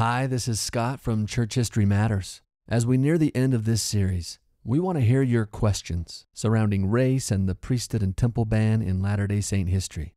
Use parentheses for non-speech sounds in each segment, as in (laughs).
Hi, this is Scott from Church History Matters. As we near the end of this series, we want to hear your questions surrounding race and the priesthood and temple ban in Latter day Saint history.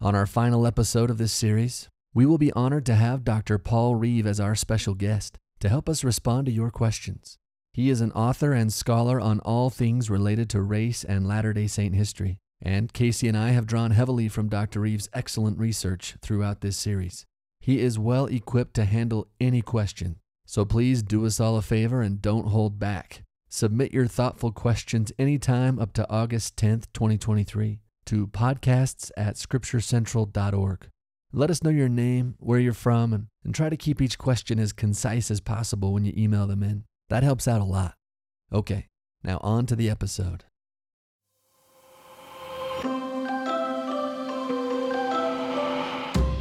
On our final episode of this series, we will be honored to have Dr. Paul Reeve as our special guest to help us respond to your questions. He is an author and scholar on all things related to race and Latter day Saint history, and Casey and I have drawn heavily from Dr. Reeve's excellent research throughout this series. He is well equipped to handle any question, so please do us all a favor and don't hold back. Submit your thoughtful questions anytime up to August 10th, 2023 to podcasts at scripturecentral.org. Let us know your name, where you're from, and, and try to keep each question as concise as possible when you email them in. That helps out a lot. Okay, now on to the episode.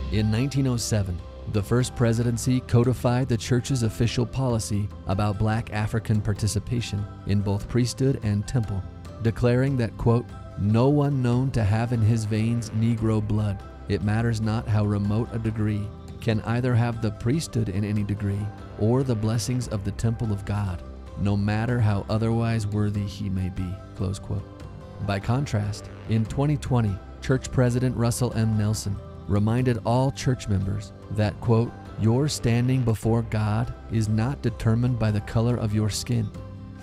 In 1907, the first presidency codified the church's official policy about black African participation in both priesthood and temple, declaring that, quote, no one known to have in his veins Negro blood, it matters not how remote a degree, can either have the priesthood in any degree or the blessings of the temple of God, no matter how otherwise worthy he may be. Close quote. By contrast, in 2020, Church President Russell M. Nelson reminded all church members that, quote, your standing before God is not determined by the color of your skin.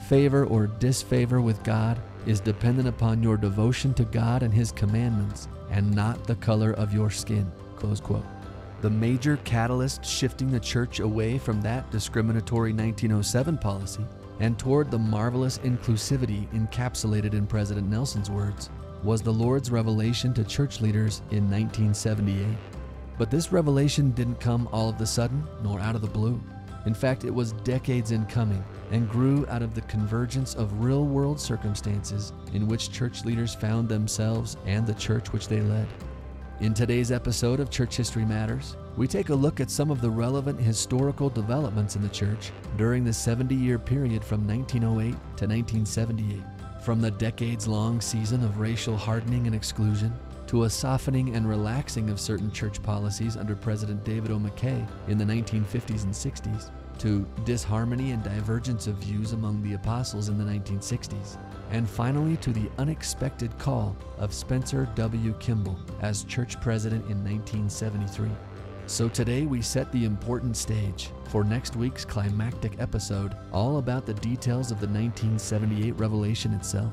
Favor or disfavor with God is dependent upon your devotion to God and His commandments and not the color of your skin. Close quote. The major catalyst shifting the church away from that discriminatory 1907 policy and toward the marvelous inclusivity encapsulated in President Nelson's words was the Lord's revelation to church leaders in 1978. But this revelation didn't come all of the sudden, nor out of the blue. In fact, it was decades in coming and grew out of the convergence of real world circumstances in which church leaders found themselves and the church which they led. In today's episode of Church History Matters, we take a look at some of the relevant historical developments in the church during the 70 year period from 1908 to 1978. From the decades long season of racial hardening and exclusion, to a softening and relaxing of certain church policies under President David O. McKay in the 1950s and 60s, to disharmony and divergence of views among the apostles in the 1960s, and finally to the unexpected call of Spencer W. Kimball as church president in 1973. So today we set the important stage for next week's climactic episode, all about the details of the 1978 revelation itself.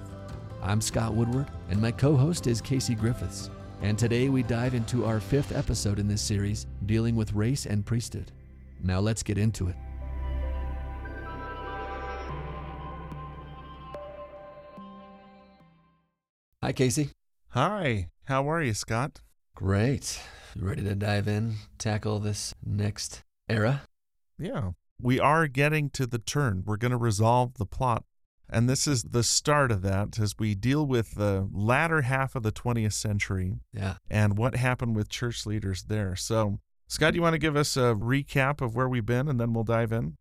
I'm Scott Woodward, and my co host is Casey Griffiths. And today we dive into our fifth episode in this series dealing with race and priesthood. Now let's get into it. Hi, Casey. Hi, how are you, Scott? Great. Ready to dive in, tackle this next era? Yeah. We are getting to the turn. We're going to resolve the plot. And this is the start of that as we deal with the latter half of the 20th century Yeah. and what happened with church leaders there. So, Scott, do you want to give us a recap of where we've been and then we'll dive in?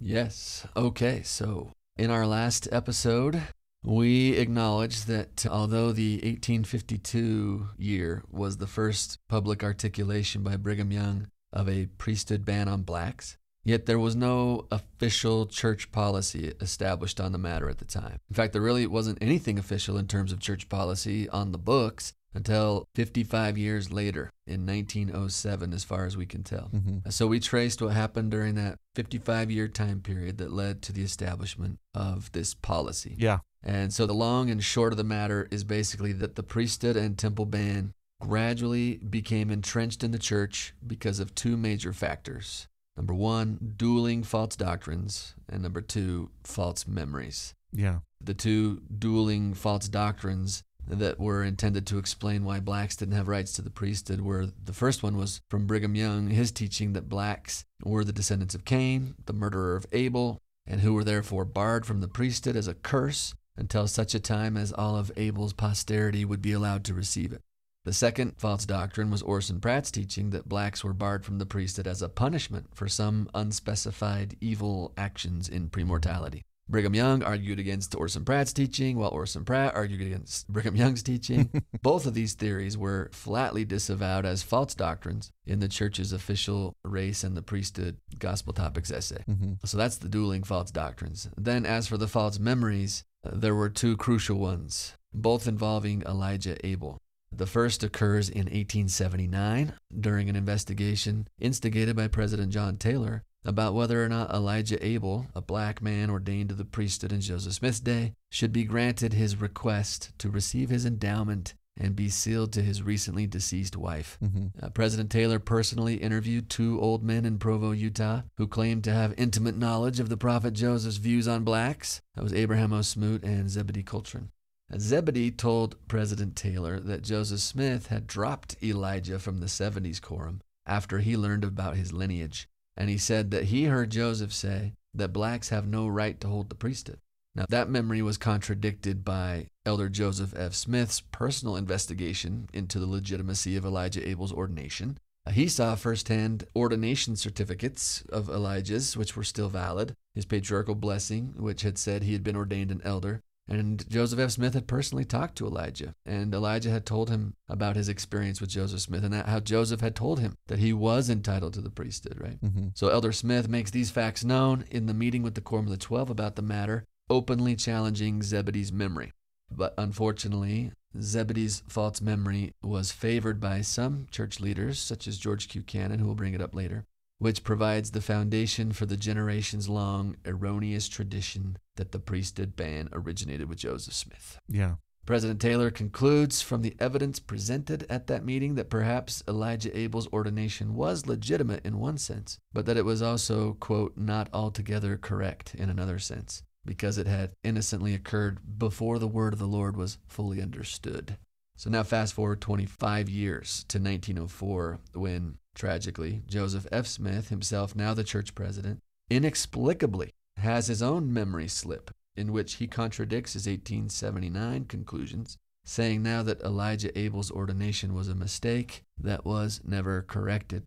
Yes. Okay. So, in our last episode, we acknowledge that although the 1852 year was the first public articulation by Brigham Young of a priesthood ban on blacks, yet there was no official church policy established on the matter at the time. In fact, there really wasn't anything official in terms of church policy on the books until 55 years later in 1907, as far as we can tell. Mm-hmm. So we traced what happened during that 55 year time period that led to the establishment of this policy. Yeah. And so the long and short of the matter is basically that the priesthood and temple ban gradually became entrenched in the church because of two major factors. Number one, dueling false doctrines, and number two, false memories. Yeah. The two dueling false doctrines that were intended to explain why blacks didn't have rights to the priesthood were the first one was from Brigham Young, his teaching that blacks were the descendants of Cain, the murderer of Abel, and who were therefore barred from the priesthood as a curse until such a time as all of Abel's posterity would be allowed to receive it. The second false doctrine was Orson Pratt's teaching that blacks were barred from the priesthood as a punishment for some unspecified evil actions in premortality. Brigham Young argued against Orson Pratt's teaching, while Orson Pratt argued against Brigham Young's teaching. (laughs) Both of these theories were flatly disavowed as false doctrines in the church's official race and the priesthood gospel topics essay. Mm-hmm. So that's the dueling false doctrines. Then, as for the false memories, there were two crucial ones, both involving Elijah Abel. The first occurs in 1879 during an investigation instigated by President John Taylor about whether or not Elijah Abel, a black man ordained to the priesthood in Joseph Smith's day, should be granted his request to receive his endowment and be sealed to his recently deceased wife. Mm-hmm. Uh, President Taylor personally interviewed two old men in Provo, Utah, who claimed to have intimate knowledge of the prophet Joseph's views on blacks. That was Abraham O. Smoot and Zebedee Coltrin. Uh, Zebedee told President Taylor that Joseph Smith had dropped Elijah from the 70s quorum after he learned about his lineage, and he said that he heard Joseph say that blacks have no right to hold the priesthood. Now, that memory was contradicted by Elder Joseph F. Smith's personal investigation into the legitimacy of Elijah Abel's ordination. Uh, He saw firsthand ordination certificates of Elijah's, which were still valid, his patriarchal blessing, which had said he had been ordained an elder. And Joseph F. Smith had personally talked to Elijah, and Elijah had told him about his experience with Joseph Smith and that how Joseph had told him that he was entitled to the priesthood, right? Mm-hmm. So Elder Smith makes these facts known in the meeting with the Quorum of the Twelve about the matter, openly challenging Zebedee's memory. But unfortunately, Zebedee's false memory was favored by some church leaders, such as George Q. Cannon, who will bring it up later, which provides the foundation for the generations long erroneous tradition that the priesthood ban originated with Joseph Smith. Yeah. President Taylor concludes from the evidence presented at that meeting that perhaps Elijah Abel's ordination was legitimate in one sense, but that it was also, quote, not altogether correct in another sense, because it had innocently occurred before the word of the Lord was fully understood. So now fast forward 25 years to 1904 when, tragically, Joseph F. Smith, himself now the church president, inexplicably has his own memory slip in which he contradicts his 1879 conclusions, saying now that Elijah Abel's ordination was a mistake that was never corrected.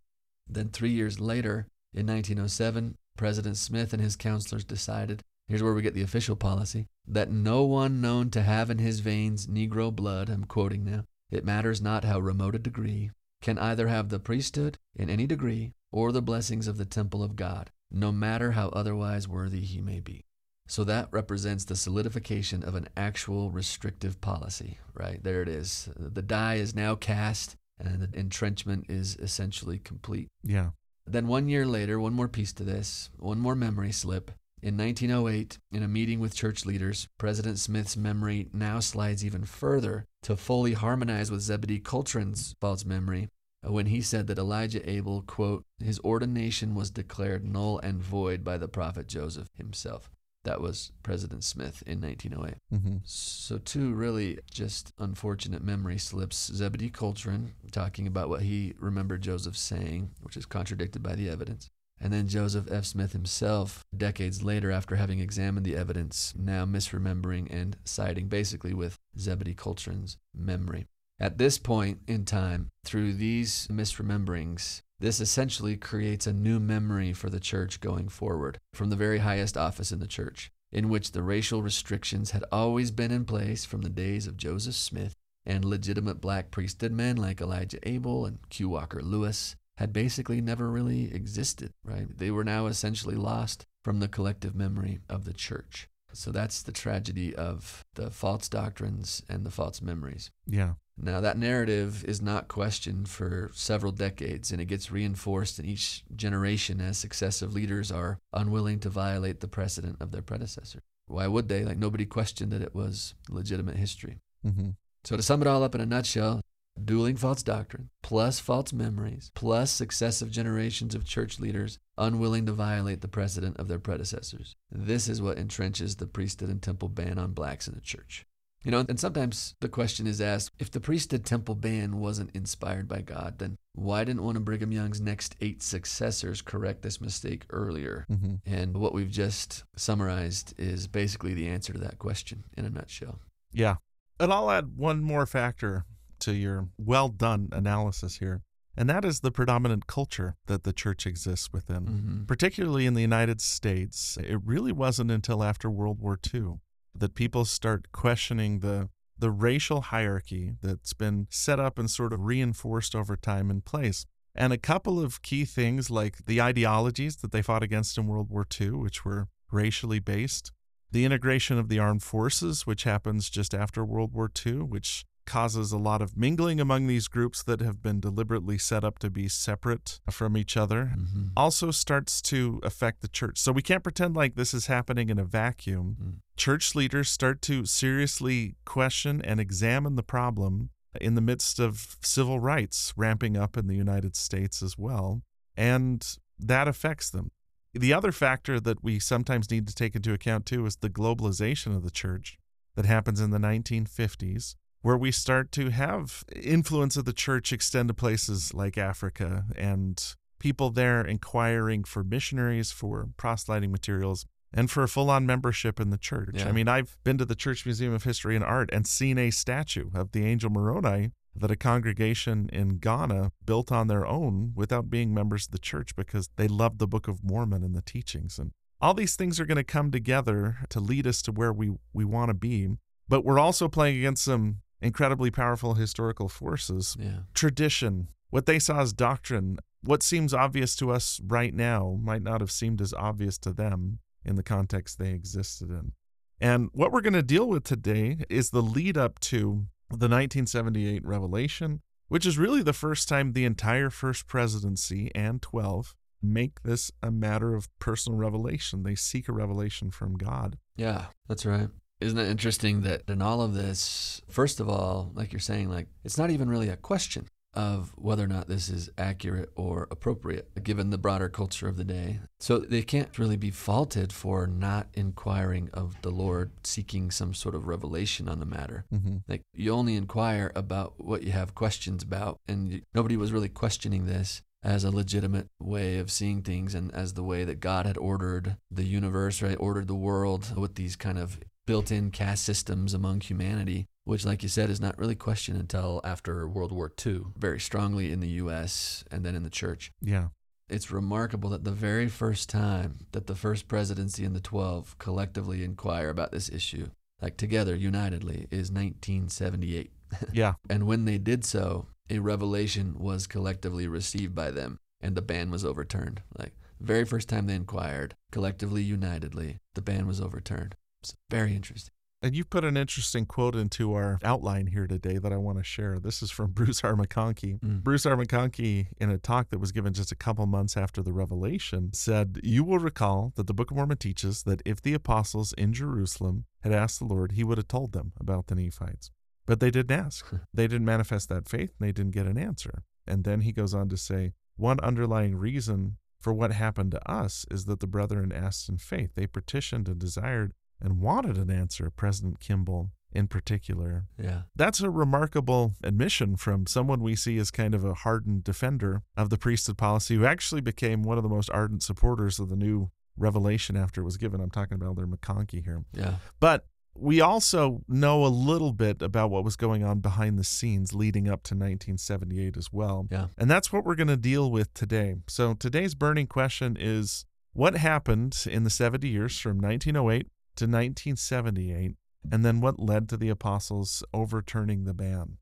Then, three years later, in 1907, President Smith and his counselors decided here's where we get the official policy that no one known to have in his veins Negro blood, I'm quoting now, it matters not how remote a degree, can either have the priesthood in any degree or the blessings of the temple of God, no matter how otherwise worthy he may be. So that represents the solidification of an actual restrictive policy, right? There it is. The die is now cast and the entrenchment is essentially complete. Yeah. Then one year later, one more piece to this, one more memory slip. In 1908, in a meeting with church leaders, President Smith's memory now slides even further to fully harmonize with Zebedee Coltrin's false memory uh, when he said that Elijah Abel, quote, his ordination was declared null and void by the prophet Joseph himself. That was President Smith in 1908. Mm-hmm. So, two really just unfortunate memory slips. Zebedee Coltrin talking about what he remembered Joseph saying, which is contradicted by the evidence. And then Joseph F. Smith himself, decades later, after having examined the evidence, now misremembering and siding basically with Zebedee Coltrin's memory. At this point in time, through these misrememberings, this essentially creates a new memory for the church going forward from the very highest office in the church, in which the racial restrictions had always been in place from the days of Joseph Smith, and legitimate black priesthood men like Elijah Abel and Q. Walker Lewis had basically never really existed, right? They were now essentially lost from the collective memory of the church. So that's the tragedy of the false doctrines and the false memories. Yeah. Now, that narrative is not questioned for several decades, and it gets reinforced in each generation as successive leaders are unwilling to violate the precedent of their predecessor. Why would they? Like, nobody questioned that it was legitimate history. Mm-hmm. So, to sum it all up in a nutshell, dueling false doctrine, plus false memories, plus successive generations of church leaders unwilling to violate the precedent of their predecessors. This is what entrenches the priesthood and temple ban on blacks in the church. You know, and sometimes the question is asked if the priesthood temple ban wasn't inspired by God, then why didn't one of Brigham Young's next eight successors correct this mistake earlier? Mm-hmm. And what we've just summarized is basically the answer to that question in a nutshell. Yeah. And I'll add one more factor to your well done analysis here. and that is the predominant culture that the church exists within. Mm-hmm. Particularly in the United States, it really wasn't until after World War II that people start questioning the the racial hierarchy that's been set up and sort of reinforced over time and place. And a couple of key things like the ideologies that they fought against in World War II, which were racially based, the integration of the armed forces, which happens just after World War II, which causes a lot of mingling among these groups that have been deliberately set up to be separate from each other, Mm-hmm. also starts to affect the church. So we can't pretend like this is happening in a vacuum. Mm. Church leaders start to seriously question and examine the problem in the midst of civil rights ramping up in the United States as well. And that affects them. The other factor that we sometimes need to take into account too is the globalization of the church that happens in the 1950s, where we start to have influence of the church extend to places like Africa and people there inquiring for missionaries, for proselyting materials, and for a full on membership in the church. Yeah. I mean, I've been to the Church Museum of History and Art and seen a statue of the angel Moroni that a congregation in Ghana built on their own without being members of the church because they loved the Book of Mormon and the teachings. And all these things are going to come together to lead us to where we, we want to be. But we're also playing against some incredibly powerful historical forces Yeah. tradition, what they saw as doctrine, what seems obvious to us right now might not have seemed as obvious to them in the context they existed in. And what we're going to deal with today is the lead up to the 1978 revelation, which is really the first time the entire first presidency and 12 make this a matter of personal revelation. They seek a revelation from God. Yeah, that's right. Isn't it interesting that in all of this, first of all, like you're saying, like it's not even really a question of whether or not this is accurate or appropriate given the broader culture of the day. So they can't really be faulted for not inquiring of the Lord, seeking some sort of revelation on the matter. Mm-hmm. Like you only inquire about what you have questions about, and you, nobody was really questioning this as a legitimate way of seeing things and as the way that God had ordered the universe, right? Ordered the world with these kind of built-in caste systems among humanity, which, like you said, is not really questioned until after World War II, very strongly in the U.S. and then in the church. Yeah. It's remarkable that the very first time that the first presidency and the 12 collectively inquire about this issue, like together, unitedly, is 1978. (laughs) Yeah. And when they did so, a revelation was collectively received by them, and the ban was overturned. Like, very first time they inquired, collectively, unitedly, the ban was overturned. It's very interesting. And you've put an interesting quote into our outline here today that I want to share. This is from (laughs) Bruce R. McConkie. Mm. Bruce R. McConkie, in a talk that was given just a couple months after the revelation, said, You will recall that the Book of Mormon teaches that if the apostles in Jerusalem had asked the Lord, he would have told them about the Nephites. But they didn't ask. they didn't manifest that faith, and they didn't get an answer. And then he goes on to say, One underlying reason for what happened to us is that the brethren asked in faith. They petitioned and desired and wanted an answer, President Kimball in particular. Yeah. That's a remarkable admission from someone we see as kind of a hardened defender of the priesthood policy who actually became one of the most ardent supporters of the new revelation after it was given. I'm talking about Elder McConkie here. Yeah. But we also know a little bit about what was going on behind the scenes leading up to 1978 as well. Yeah. And that's what we're going to deal with today. So today's burning question is what happened in the 70 years from 1908 to 1978, and then what led to the apostles overturning the ban?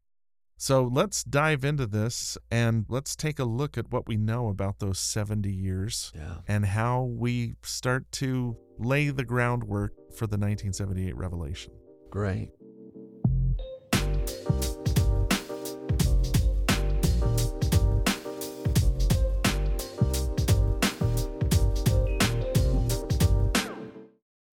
So let's dive into this and let's take a look at what we know about those 70 years Yeah. and how we start to lay the groundwork for the 1978 revelation. Great.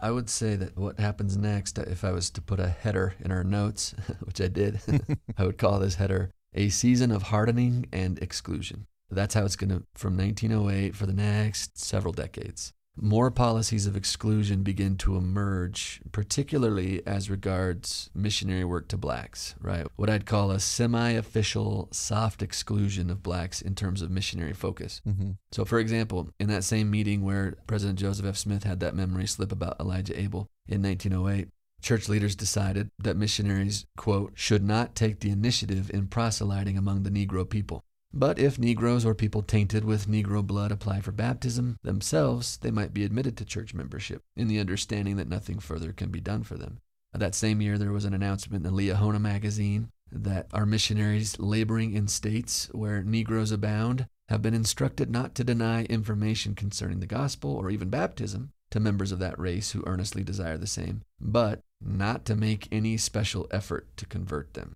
I would say that what happens next, if I was to put a header in our notes, (laughs) which I did, (laughs) I would call this header a season of hardening and exclusion. That's how it's going to, from 1908 for the next several decades. More policies of exclusion begin to emerge, particularly as regards missionary work to blacks, right? What I'd call a semi official soft exclusion of blacks in terms of missionary focus. Mm-hmm. So, for example, in that same meeting where President Joseph F. Smith had that memory slip about Elijah Abel in 1908, church leaders decided that missionaries, quote, should not take the initiative in proselyting among the Negro people. But if Negroes or people tainted with Negro blood apply for baptism themselves, they might be admitted to church membership in the understanding that nothing further can be done for them. That same year, there was an announcement in the Liahona magazine that our missionaries laboring in states where Negroes abound have been instructed not to deny information concerning the gospel or even baptism to members of that race who earnestly desire the same, but not to make any special effort to convert them.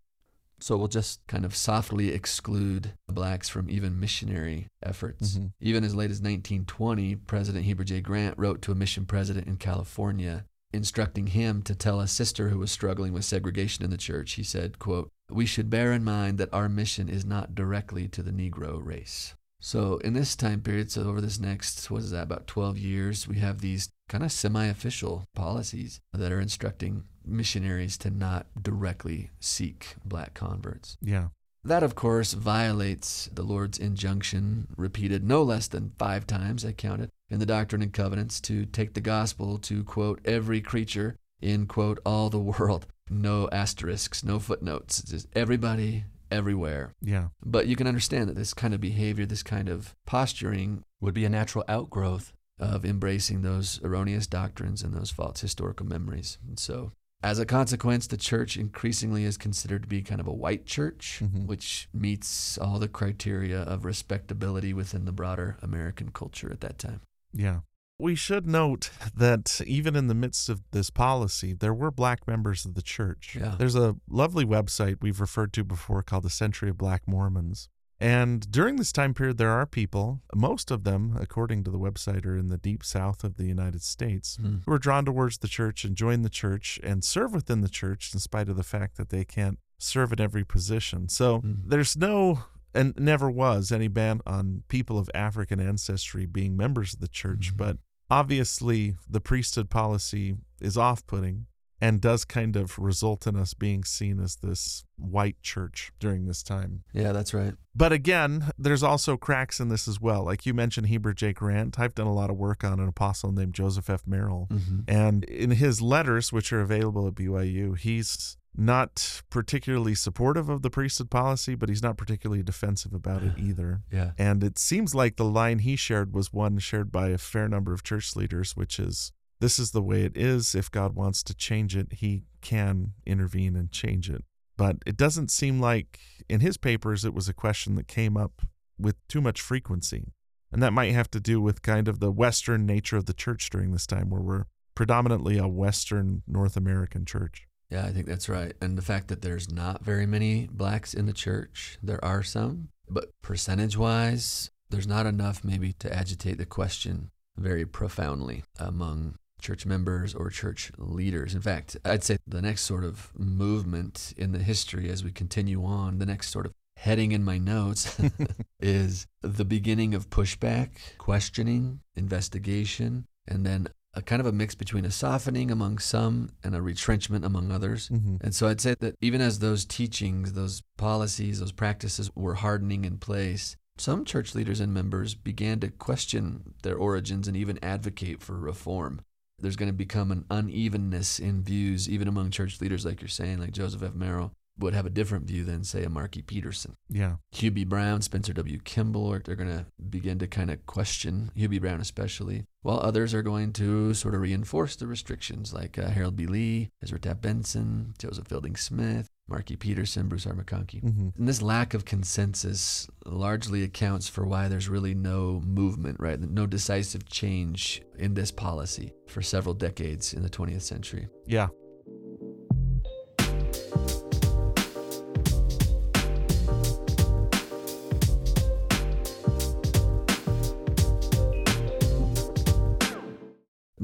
So we'll just kind of softly exclude blacks from even missionary efforts. Mm-hmm. Even as late as 1920, President Heber J. Grant wrote to a mission president in California instructing him to tell a sister who was struggling with segregation in the church. He said, quote, "We should bear in mind that our mission is not directly to the Negro race." So in this time period, so over this next, what is that, about 12 years, we have these kind of semi-official policies that are instructing missionaries to not directly seek black converts. Yeah. That, of course, violates the Lord's injunction, repeated no less than five times, I counted, in the Doctrine and Covenants, to take the gospel to, quote, every creature in, quote, all the world. No asterisks, no footnotes. It's just everybody, everywhere. Yeah. But you can understand that this kind of behavior, this kind of posturing, would be a natural outgrowth of embracing those erroneous doctrines and those false historical memories. And so as a consequence, the church increasingly is considered to be kind of a white church, Mhm. which meets all the criteria of respectability within the broader American culture at that time. Yeah. We should note that even in the midst of this policy, there were black members of the church. Yeah. There's a lovely website we've referred to before called the Century of Black Mormons. And during this time period, there are people, most of them, according to the website, are in the deep south of the United States, Hmm. who are drawn towards the church and join the church and serve within the church in spite of the fact that they can't serve in every position. So Hmm. there's no and never was any ban on people of African ancestry being members of the church, Mhm. but obviously the priesthood policy is off putting and does kind of result in us being seen as this white church during this time. Yeah, that's right. But again, there's also cracks in this as well. Like you mentioned, Heber J. Grant. I've done a lot of work on an apostle named Joseph F. Merrill. hmm And in his letters, which are available at BYU, he's not particularly supportive of the priesthood policy, but he's not particularly defensive about it (sighs) either. Yeah. And it seems like the line he shared was one shared by a fair number of church leaders, which is this is the way it is. If God wants to change it, he can intervene and change it. But it doesn't seem like in his papers it was a question that came up with too much frequency. And that might have to do with kind of the Western nature of the church during this time, where we're predominantly a Western North American church. Yeah, I think that's right. And the fact that there's not very many blacks in the church, there are some, but percentage wise, there's not enough maybe to agitate the question very profoundly among church members or church leaders. In fact, I'd say the next sort of movement in the history as we continue on, the next sort of heading in my notes (laughs) (laughs) is the beginning of pushback, questioning, investigation, and then a kind of a mix between a softening among some and a retrenchment among others. Mm-hmm. And so I'd say that even as those teachings, those policies, those practices were hardening in place, some church leaders and members began to question their origins and even advocate for reform. There's going to become an unevenness in views, even among church leaders, like you're saying, like Joseph F. Merrill would have a different view than, say, a Marky Peterson. Yeah. B. Brown, Spencer W. Kimball, are, they're going to begin to kind of question, B. Brown especially, while others are going to sort of reinforce the restrictions, like uh, Harold B. Lee, Ezra Taft Benson, Joseph Fielding Smith, Marky Peterson, Bruce R. McConkie. Mm-hmm. And this lack of consensus largely accounts for why there's really no movement, right? No decisive change in this policy for several decades in the 20th century. Yeah.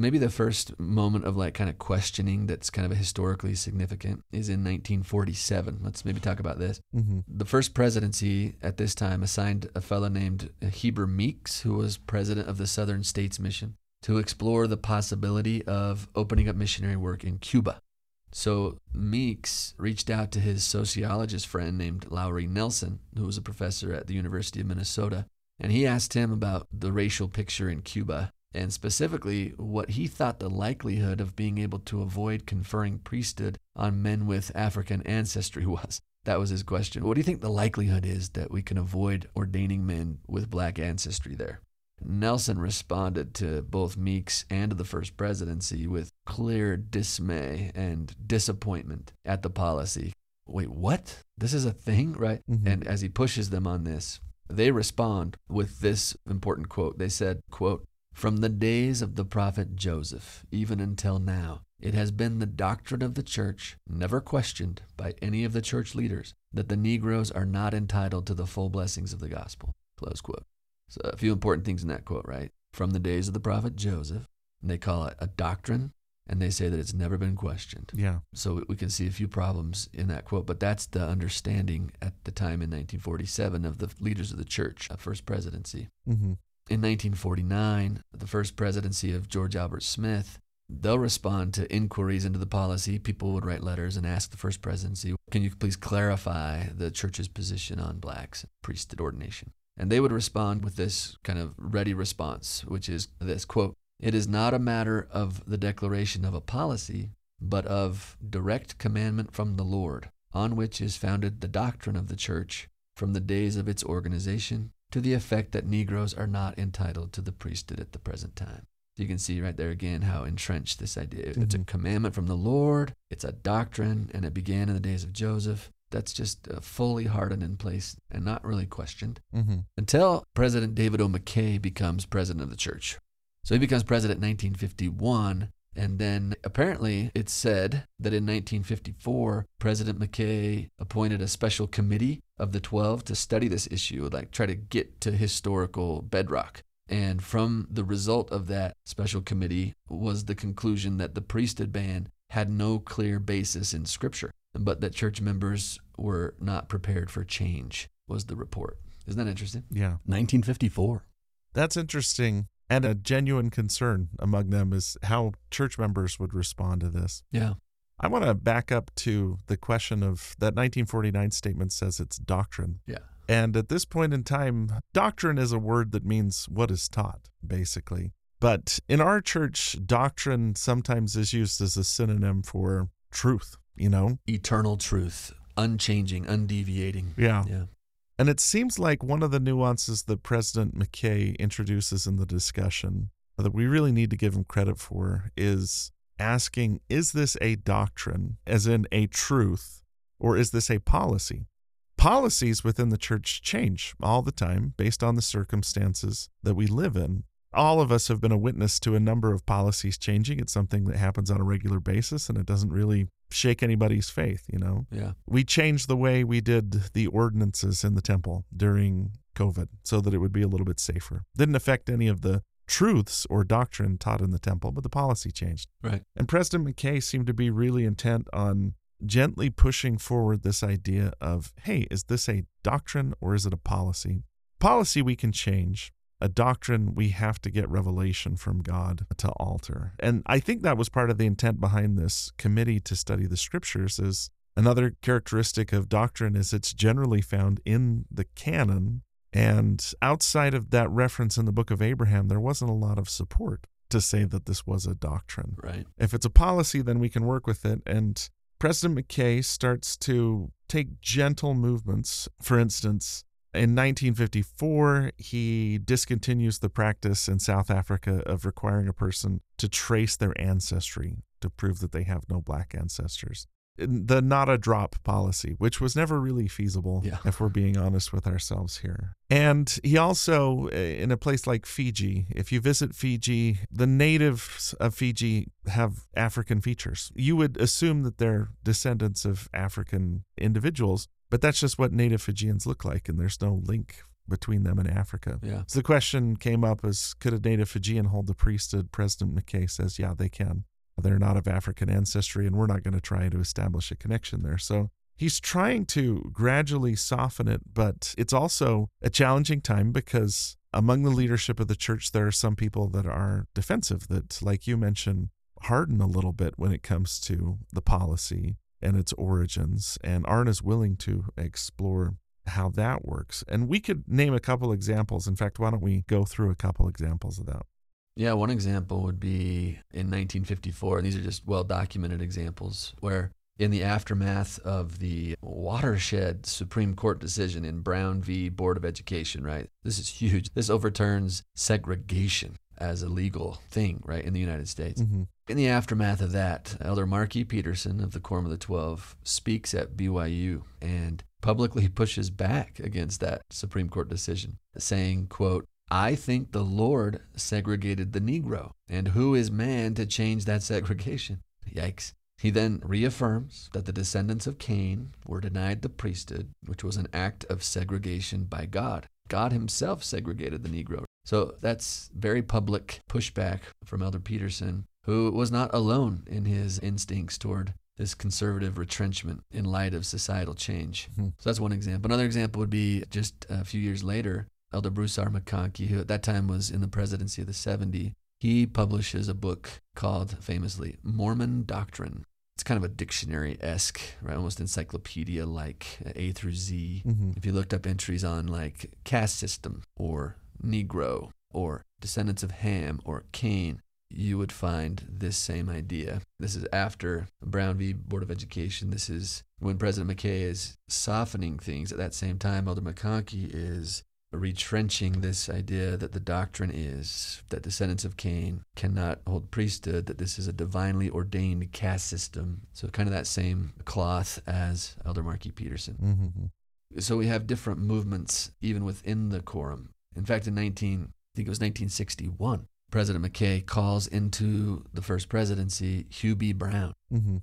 Maybe the first moment of like kind of questioning that's kind of historically significant is in 1947. Let's maybe talk about this. Mm-hmm. The first presidency at this time assigned a fellow named Heber Meeks, who was president of the Southern States Mission, to explore the possibility of opening up missionary work in Cuba. So Meeks reached out to his sociologist friend named Lowry Nelson, who was a professor at the University of Minnesota, and he asked him about the racial picture in Cuba and specifically what he thought the likelihood of being able to avoid conferring priesthood on men with African ancestry (laughs) was. That was his question. What do you think the likelihood is that we can avoid ordaining men with black ancestry there? Nelson responded to both Meeks and the first presidency with clear dismay and disappointment at the policy. Wait, what? This is a thing, right? Mhm. And as he pushes them on this, they respond with this important quote. They said, quote, From the days of the prophet Joseph, even until now, it has been the doctrine of the church, never questioned by any of the church leaders, that the Negroes are not entitled to the full blessings of the gospel. Close quote. So a few important things in that quote, right? From the days of the prophet Joseph, and they call it a doctrine, and they say that it's never been questioned. Yeah. So we can see a few problems in that quote, but that's the understanding at the time in 1947 of the leaders of the church, a first presidency. Mm-hmm. In 1949, the first presidency of George Albert Smith, they'll respond to inquiries into the policy. People would write letters and ask the first presidency, Can you please clarify the church's position on blacks priesthood ordination? And they would respond with this kind of ready response, which is this quote, It is not a matter of the declaration of a policy, but of direct commandment from the Lord, on which is founded the doctrine of the church from the days of its organization to the effect that Negroes are not entitled to the priesthood at the present time. You can see right there again how entrenched this idea. Is it's a Mhm. commandment from the Lord, it's a doctrine, and it began in the days of Joseph. That's just uh, fully hardened in place and not really questioned Mm-hmm. until President David O. McKay becomes president of the church. So he becomes president in 1951. And then apparently it's said that in 1954, President McKay appointed a special committee of the 12 to study this issue, like try to get to historical bedrock. And from the result of that special committee was the conclusion that the priesthood ban had no clear basis in Scripture, but that church members were not prepared for change, was the report. Isn't that interesting? Yeah. 1954. That's interesting. And a genuine concern among them is how church members would respond to this. Yeah. I want to back up to the question of that 1949 statement says it's doctrine. Yeah. And at this point in time, doctrine is a word that means what is taught, basically. But in our church, doctrine sometimes is used as a synonym for truth, you know? Eternal truth, unchanging, undeviating. Yeah. Yeah. And it seems like one of the nuances that President McKay introduces in the discussion that we really need to give him credit for is asking is this a doctrine, as in a truth, or is this a policy? Policies within the church change all the time based on the circumstances that we live in. All of us have been a witness to a number of policies changing. It's something that happens on a regular basis and it doesn't really shake anybody's faith, you know? Yeah. we changed the way we did the ordinances in the temple during COVID so that it would be a little bit safer. Didn't affect any of the truths or doctrine taught in the temple, but the policy changed. Right. And President McKay seemed to be really intent on gently pushing forward this idea of hey, is this a doctrine or is it a policy? Policy we can change. A doctrine we have to get revelation from God to alter. And I think that was part of the intent behind this committee to study the scriptures is another characteristic of doctrine is it's generally found in the canon and outside of that reference in the book of Abraham there wasn't a lot of support to say that this was a doctrine. Right. If it's a policy, then we can work with it. And President McKay starts to take gentle movements. For instance, in 1954, he discontinues the practice in South Africa of requiring a person to trace their ancestry to prove that they have no black ancestors. The not a drop policy, which was never really feasible, Yeah. if we're being honest with ourselves here. And he also, eh, in a place like Fiji, if you visit Fiji, the natives of Fiji have African features. You would assume that they're descendants of African individuals, but that's just what native Fijians look like, and there's no link between them and Africa. Yeah. So the question came up as could a native Fijian hold the priesthood? President McKay says, yeah, they can. They're not of African ancestry, and we're not going to try to establish a connection there. So he's trying to gradually soften it, but it's also a challenging time because among the leadership of the church, there are some people that are defensive, that, like you mentioned, harden a little bit when it comes to the policy and its origins and aren't as willing to explore how that works. And we could name a couple examples. In fact, why don't we go through a couple examples of that? Yeah, one example would be in 1954, and these are just well documented examples, where in the aftermath of the watershed Supreme Court decision in Brown v. Board of Education, right? This is huge. This overturns segregation as a legal thing, right, in the United States. Mm-hmm. In the aftermath of that, Elder Markey Peterson of the Quorum of the Twelve speaks at BYU and publicly (laughs) pushes back against that Supreme Court decision, saying, quote, I think the Lord segregated the Negro, and who is man to change that segregation? (laughs) Yikes. He then reaffirms that the descendants of Cain were denied the priesthood, which was an act of segregation by God. God himself segregated the Negro. So that's very public pushback from Elder Petersen, who was not alone in his instincts toward this conservative retrenchment in light of societal change. Mm-hmm. So that's one example. Another example would be just a few years later, Elder Bruce R. McConkie, who at that time was in the presidency of the 70, he publishes a book called famously Mormon Doctrine. It's kind of a dictionary esque, right? Almost encyclopedia like A through Z. Mm-hmm. If you looked up entries on like caste system or Negro or descendants of Ham or Cain, you would find this same idea. This is after Brown v. Board of Education. This is when President McKay is softening things. At that same time, Elder McConkie is retrenching this idea that the doctrine is that descendants of Cain cannot hold priesthood, that this is a divinely ordained caste system. So, kind of that same cloth as Elder Marky Peterson. Mm-hmm. So, we have different movements even within the quorum. In fact, in 19, I think it was 1961, President McKay calls into the first presidency Hugh B. Brown. Mm-hmm.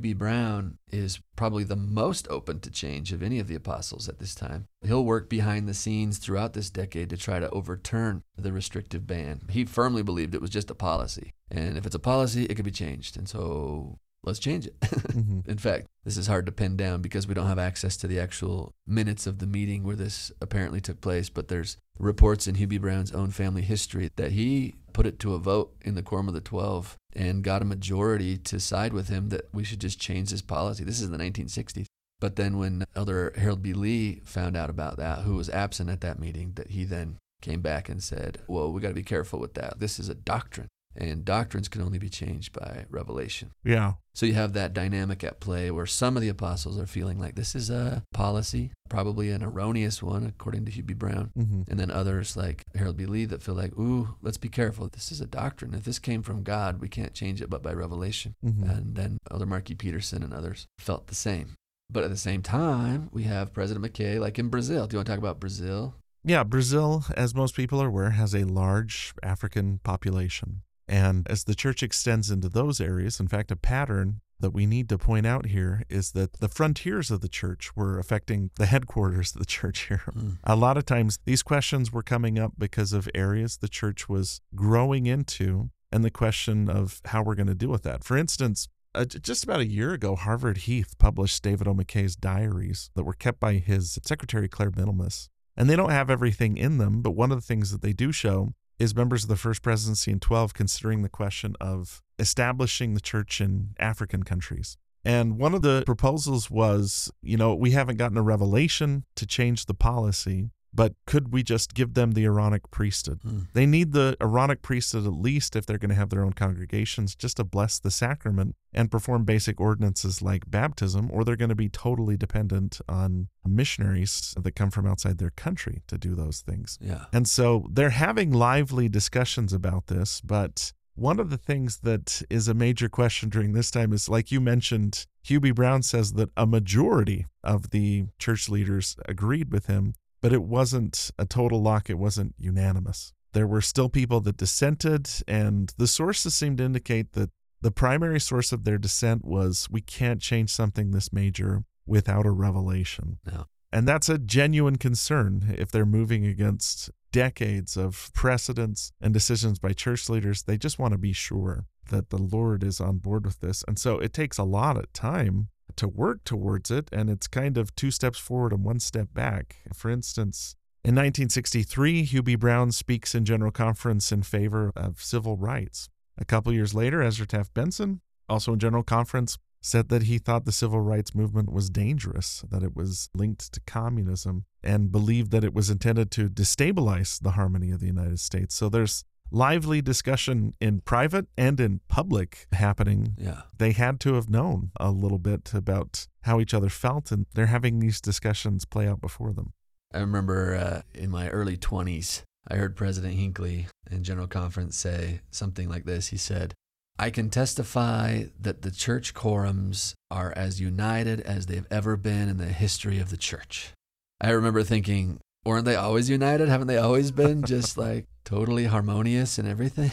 B. Brown is probably the most open to change of any of the apostles at this time. He'll work behind the scenes throughout this decade to try to overturn the restrictive ban. He firmly believed it was just a policy. And if it's a policy, it could be changed. And so let's change it. (laughs) Mm-hmm. In fact, this is hard to pin down because we don't have access to the actual minutes of the meeting where this apparently took place, but there's reports in B. Brown's own family history that he put it to a vote in the Quorum of the Twelve and got a majority to side with him that we should just change this policy. This is the 1960s. But then when Elder Harold B. Lee found out about that, who was absent at that meeting, that he then came back and said, "Well, we got to be careful with that. This is a doctrine. And doctrines can only be changed by revelation. Yeah. So you have that dynamic at play where some of the apostles are feeling like this is a policy, probably an erroneous one, according to Hugh B. Brown. Mm-hmm. And then others like Harold B. Lee that feel like, ooh, let's be careful. This is a doctrine. If this came from God, we can't change it but by revelation. Mm-hmm. And then Elder Marky Peterson and others felt the same. But at the same time, we have President McKay, like in Brazil. Do you want to talk about Brazil? Yeah, Brazil, as most people are aware, has a large African population. And as the church extends into those areas, in fact, a pattern that we need to point out here is that the frontiers of the church were affecting the headquarters of the church (laughs) here. Mm. A lot of times these questions were coming up because of areas the church was growing into and the question of how we're going to deal with that. For instance, uh, just about a year ago, Harvard Heath published David O. McKay's diaries that were kept by his secretary, Clare Middlemiss. And they don't have everything in them, but one of the things that they do show is members of the First Presidency in 12 considering the question of establishing the church in African countries. And one of the proposals was, you know, we haven't gotten a revelation to change the policy, but could we just give them the Aaronic priesthood? Mm. They need the Aaronic priesthood at least if they're going to have their own congregations just to bless the sacrament and perform basic ordinances like baptism, or they're going to be totally dependent on missionaries that come from outside their country to do those things. Yeah. And so they're having lively discussions about this, but one of the things that is a major question during this time is like you mentioned, B. Brown says that a majority of the church leaders agreed with him, but it wasn't a total lock, it wasn't unanimous. There were still people that dissented, and the sources seem to indicate that the primary source of their dissent was we can't change something this major without a revelation. No. And that's a genuine concern if they're moving against decades of precedents and decisions by church leaders. They just want to be sure that the Lord is on board with this. And so it takes a lot of time to work towards it. And it's kind of two steps forward and one step back. For instance, in 1963, Hugh B. Brown speaks in General Conference in favor of civil rights. A couple years later, Ezra Taft Benson, also in General Conference, said that he thought the civil rights movement was dangerous, that it was linked to communism, and believed that it was intended to destabilize the harmony of the United States. So there's lively discussion in private and in public happening. Yeah. They had to have known a little bit about how each other felt, and they're having these discussions play out before them. I remember uh, in my early 20s, I heard President Hinckley in General Conference say something like this. He said, I can testify that the church quorums are as united as they've ever been in the history of the church. I remember thinking, weren't they always united? Haven't they always been just like totally harmonious and everything?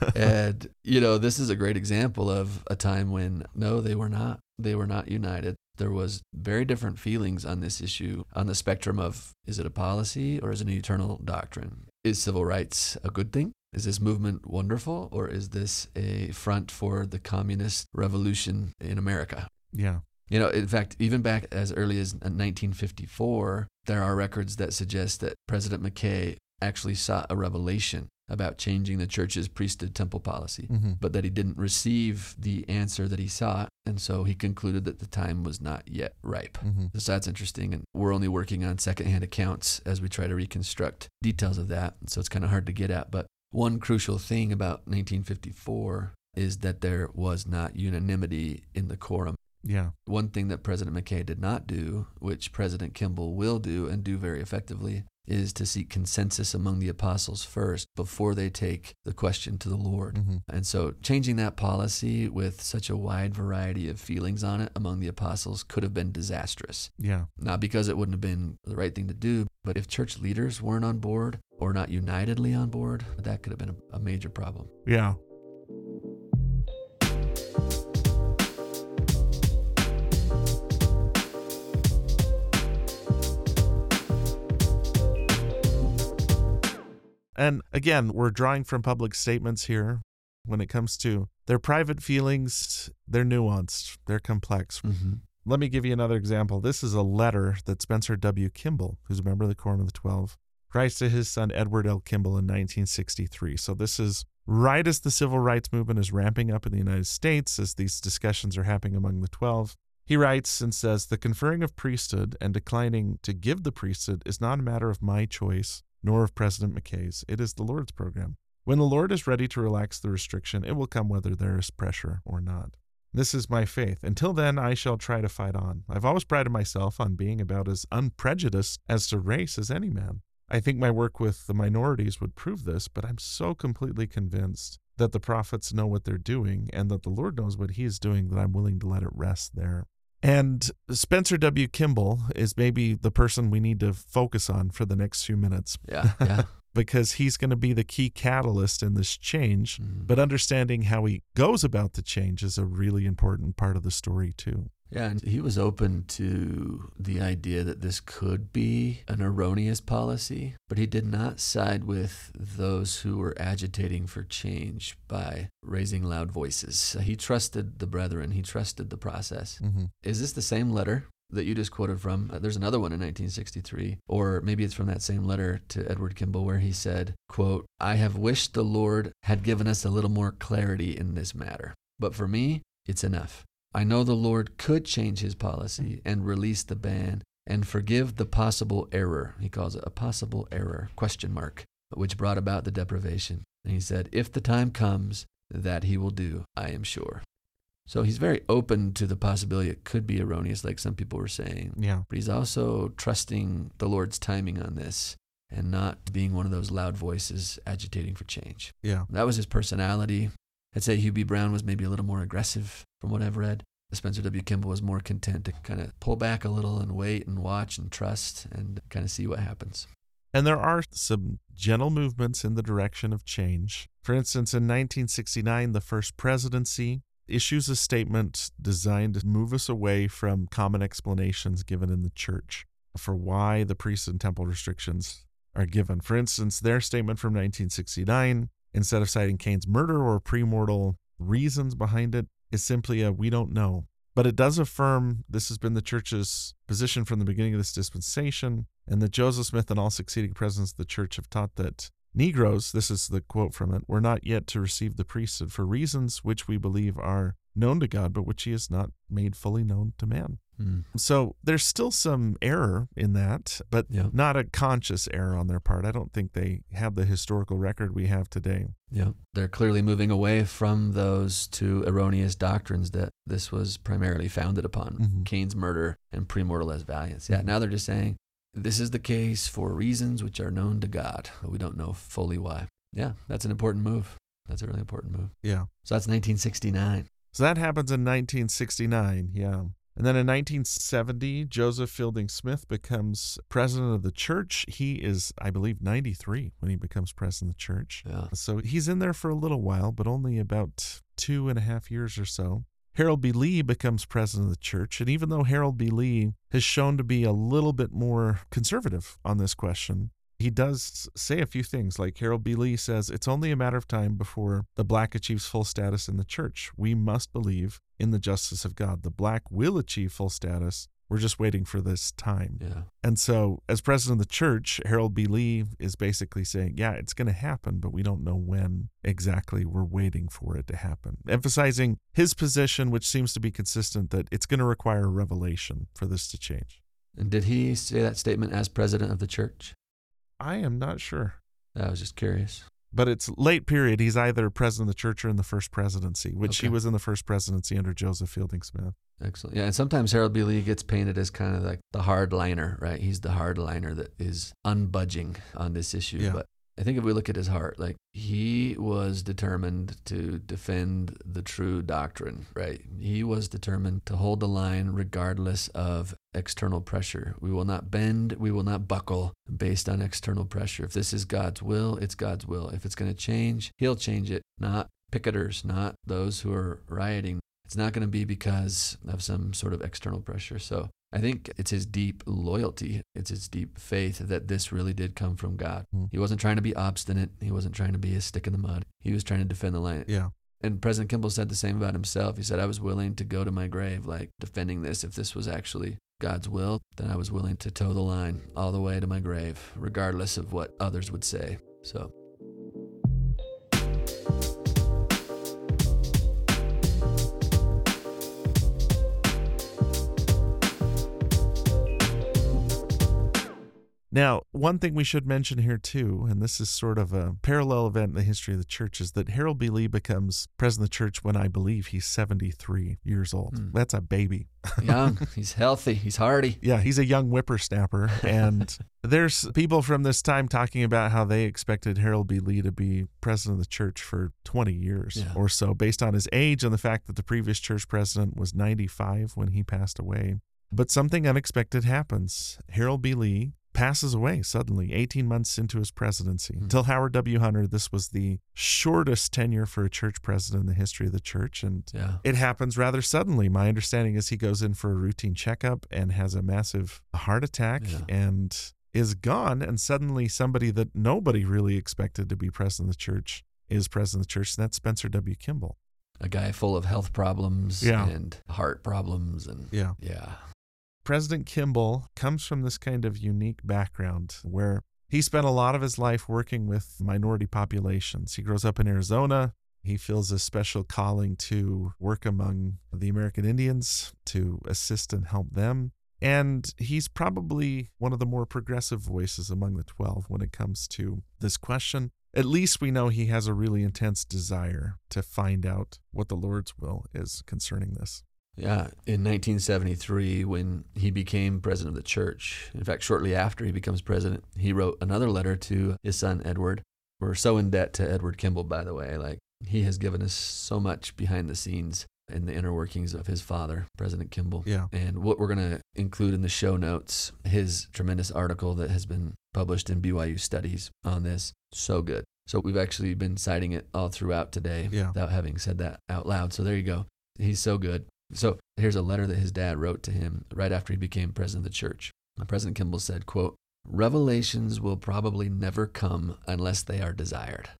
(laughs) and, you know, this is a great example of a time when no, they were not. They were not united. There was very different feelings on this issue on the spectrum of is it a policy or is it an eternal doctrine? Is civil rights a good thing? Is this movement wonderful or is this a front for the communist revolution in America? Yeah. You know, in fact, even back as early as 1954, there are records that suggest that President McKay actually sought a revelation about changing the church's priesthood temple policy, Mm-hmm. but that he didn't receive the answer that he sought. And so he concluded that the time was not yet ripe. Mm-hmm. So that's interesting. And we're only working on secondhand accounts as we try to reconstruct details of that. So it's kind of hard to get at. But one crucial thing about 1954 is that there was not unanimity in the quorum. Yeah. One thing that President McKay did not do, which President Kimball will do and do very effectively, is to seek consensus among the apostles first before they take the question to the Lord. Mm-hmm. And so, changing that policy with such a wide variety of feelings on it among the apostles could have been disastrous. Yeah. Not because it wouldn't have been the right thing to do, but if church leaders weren't on board or not unitedly on board, that could have been a, a major problem. Yeah. And again, we're drawing from public statements here when it comes to their private feelings, they're nuanced, they're complex. Mm-hmm. Let me give you another example. This is a letter that Spencer W. Kimball, who's a member of the Quorum of the Twelve, writes to his son Edward L. Kimball in 1963. So this is right as the civil rights movement is ramping up in the United States, as these discussions are happening among the Twelve. He writes and says, The conferring of priesthood and declining to give the priesthood is not a matter of my choice, nor of President McKay's. It is the Lord's program. When the Lord is ready to relax the restriction, it will come whether there is pressure or not. This is my faith. Until then, I shall try to fight on. I've always prided myself on being about as unprejudiced as to race as any man. I think my work with the minorities would prove this, but I'm so completely convinced that the prophets know what they're doing and that the Lord knows what He is doing that I'm willing to let it rest there. And Spencer W. Kimball is maybe the person we need to focus on for the next few minutes Yeah, yeah. (laughs) because he's going to be the key catalyst in this change. Mhm. But understanding how he goes about the change is a really important part of the story, too. Yeah, and he was open to the idea that this could be an erroneous policy, but he did not side with those who were agitating for change by raising loud voices. He trusted the brethren, he trusted the process. Mm-hmm. Is this the same letter that you just quoted from? Uh, There's another one in 1963, or maybe it's from that same letter to Edward Kimball where he said, quote, "I have wished the Lord had given us a little more clarity in this matter, but for me, it's enough. I know the Lord could change his policy and release the ban and forgive the possible error. He calls it a possible error, question mark, which brought about the deprivation. And he said, if the time comes, that he will do, I am sure. So he's very open to the possibility it could be erroneous, like some people were saying. Yeah. But he's also trusting the Lord's timing on this and not being one of those loud voices agitating for change. Yeah. That was his personality. I'd say Hugh B. Brown was maybe a little more aggressive from what I've read. Spencer W. Kimball was more content to kind of pull back a little and wait and watch and trust and kind of see what happens. And there are some gentle movements in the direction of change. For instance, in 1969, the first presidency issues a statement designed to move us away from common explanations given in the church for why the priest and temple restrictions are given. For instance, their statement from 1969, instead of citing Cain's murder or premortal reasons behind it, is simply a we don't know. But it does affirm this has been the church's position from the beginning of this dispensation, and that Joseph Smith and all succeeding presidents of the church have taught that Negroes, this is the quote from it, were not yet to receive the priesthood for reasons which we believe are known to God, but which he has not made fully known to man. Hmm. So there's still some error in that, but Yeah. not a conscious error on their part. I don't think they have the historical record we have today. Yeah. They're clearly moving away from those two erroneous doctrines that this was primarily founded upon Mhm. Cain's murder and premortal valiance. Yeah, now they're just saying this is the case for reasons which are known to God, but we don't know fully why. Yeah, that's an important move. That's a really important move. Yeah. So that's 1969. So that happens in 1969, yeah. And then in 1970, Joseph Fielding Smith becomes president of the church. He is, I believe, 93 when he becomes president of the church. Yeah. So he's in there for a little while, but only about two and a half years or so. Harold B. Lee becomes president of the church. And even though Harold B. Lee has shown to be a little bit more conservative on this question, he does say a few things. Like Harold B. Lee says, it's only a matter of time before the black achieves full status in the church. We must believe in the justice of God. The black will achieve full status. We're just waiting for this time. Yeah. And so, as president of the church, Harold B. Lee is basically saying, yeah, it's going to happen, but we don't know when exactly we're waiting for it to happen. Emphasizing his position, which seems to be consistent, that it's going to require a revelation for this to change. And did he say that statement as president of the church? I am not sure. I was just curious. But it's late period. He's either president of the church or in the first presidency, which he was in the first presidency under Joseph Fielding Smith. Excellent. Yeah, and sometimes Harold B. Lee gets painted as kind of like the hardliner, right? He's the hardliner that is unbudging on this issue. Yeah. But I think if we look at his heart, like he was determined to defend the true doctrine, right? He was determined to hold the line regardless of external pressure. We will not bend, we will not buckle based on external pressure. If this is God's will, it's God's will. If it's going to change, he'll change it, not picketers, not those who are rioting. It's not going to be because of some sort of external pressure. So I think it's his deep loyalty, it's his deep faith that this really did come from God. Hmm. He wasn't trying to be obstinate, he wasn't trying to be a stick in the mud. He was trying to defend the line. Yeah. And President Kimball said the same about himself. He said, I was willing to go to my grave, like defending this. If this was actually God's will, then I was willing to toe the line all the way to my grave, regardless of what others would say. So Now, one thing we should mention here too, and this is sort of a parallel event in the history of the church, is that Harold B. Lee becomes president of the church when I believe he's 73 years old. Hmm. That's a baby. (laughs) young, he's healthy, he's hardy. Yeah, he's a young whippersnapper. (laughs) And there's people from this time talking about how they expected Harold B. Lee to be president of the church for 20 years Yeah. or so, based on his age and the fact that the previous church president was 95 when he passed away. But something unexpected happens. Harold B. Lee passes away suddenly 18 months into his presidency. Hmm. Until Howard W. Hunter, this was the shortest tenure for a church president in the history of the church. And Yeah. it happens rather suddenly. My understanding is he goes in for a routine checkup and has a massive heart attack Yeah. and is gone. And suddenly, somebody that nobody really expected to be president of the church is president of the church, and that's Spencer W. Kimball. A guy full of health problems Yeah. and heart problems and Yeah. yeah. President Kimball comes from this kind of unique background where he spent a lot of his life working with minority populations. He grows up in Arizona. He feels a special calling to work among the American Indians to assist and help them. And he's probably one of the more progressive voices among the 12 when it comes to this question. At least we know he has a really intense desire to find out what the Lord's will is concerning this. Yeah, in 1973, when he became president of the church, in fact, shortly after he becomes president, he wrote another letter to his son, Edward. We're so in debt to Edward Kimball, by the way. Like, he has given us so much behind the scenes in the inner workings of his father, President Kimball. Yeah. And what we're going to include in the show notes, his tremendous article that has been published in BYU Studies on this. So good. So we've actually been citing it all throughout today Yeah. without having said that out loud. So there you go. He's so good. So here's a letter that his dad wrote to him right after he became president of the church. President Kimball said, quote, Revelations will probably never come unless they are desired.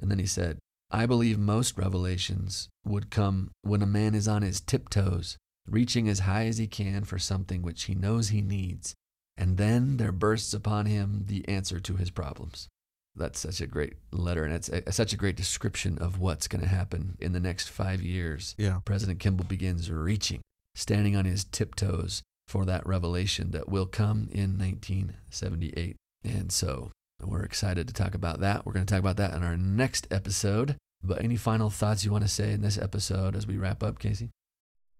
And then he said, I believe most revelations would come when a man is on his tiptoes, reaching as high as he can for something which he knows he needs, and then there bursts upon him the answer to his problems. That's such a great letter, and it's a, such a great description of what's going to happen in the next five years. Yeah. President Kimball begins reaching, standing on his tiptoes for that revelation that will come in 1978. And so we're excited to talk about that. We're going to talk about that in our next episode. But any final thoughts you want to say in this episode as we wrap up, Casey?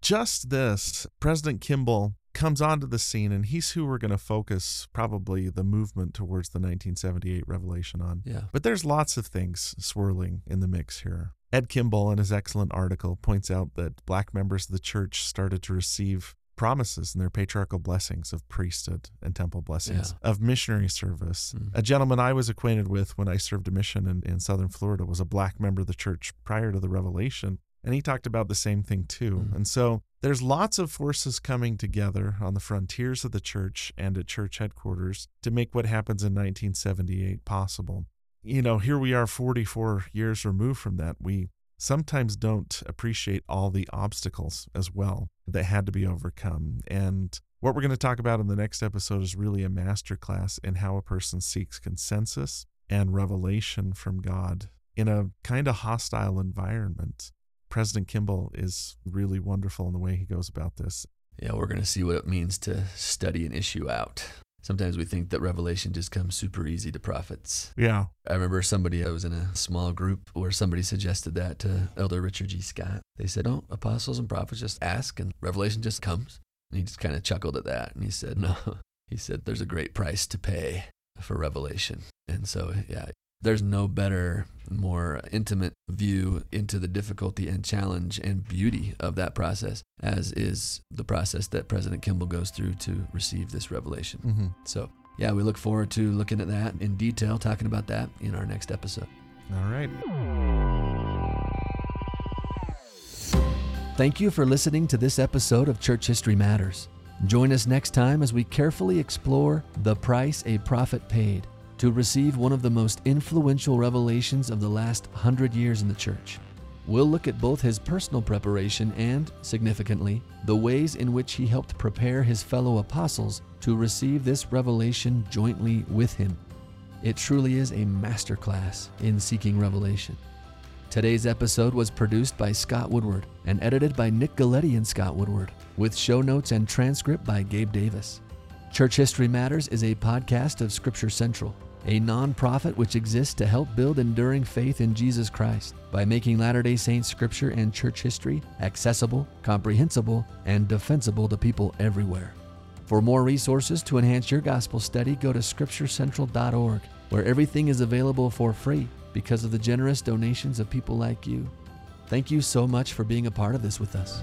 Just this President Kimball comes onto the scene, and he's who we're going to focus probably the movement towards the 1978 revelation on. Yeah. But there's lots of things swirling in the mix here. Ed Kimball, in his excellent article, points out that black members of the church started to receive promises and their patriarchal blessings of priesthood and temple blessings, Yeah. of missionary service. Mm. A gentleman I was acquainted with when I served a mission in, in southern Florida was a black member of the church prior to the revelation. And he talked about the same thing too. Mm. And so there's lots of forces coming together on the frontiers of the church and at church headquarters to make what happens in 1978 possible. You know, here we are 44 years removed from that. We sometimes don't appreciate all the obstacles as well that had to be overcome. And what we're going to talk about in the next episode is really a masterclass in how a person seeks consensus and revelation from God in a kind of hostile environment. President Kimball is really wonderful in the way he goes about this. Yeah, we're going to see what it means to study an issue out. Sometimes we think that revelation just comes super easy to prophets. Yeah. I remember somebody, I was in a small group where somebody suggested that to Elder Richard G. Scott. They said, Oh, apostles and prophets just ask and revelation just comes. And he just kind of chuckled at that. And he said, (laughs) No. He said, There's a great price to pay for revelation. And so, yeah, there's no better, more intimate view into the difficulty and challenge and beauty of that process, as is the process that President Kimball goes through to receive this revelation. Mm-hmm. So, yeah, we look forward to looking at that in detail, talking about that in our next episode. All right. Thank you for listening to this episode of Church History Matters. Join us next time as we carefully explore the price a prophet paid to receive one of the most influential revelations of the last hundred years in the church. We'll look at both his personal preparation and, significantly, the ways in which he helped prepare his fellow apostles to receive this revelation jointly with him. It truly is a masterclass in seeking revelation. Today's episode was produced by Scott Woodward and edited by Nick Galieti and Scott Woodward, with show notes and transcript by Gabe Davis. Church History Matters is a podcast of Scripture Central, a nonprofit which exists to help build enduring faith in Jesus Christ by making Latter day Saints scripture and church history accessible, comprehensible, and defensible to people everywhere. For more resources to enhance your gospel study, go to scripturecentral.org, where everything is available for free because of the generous donations of people like you. Thank you so much for being a part of this with us.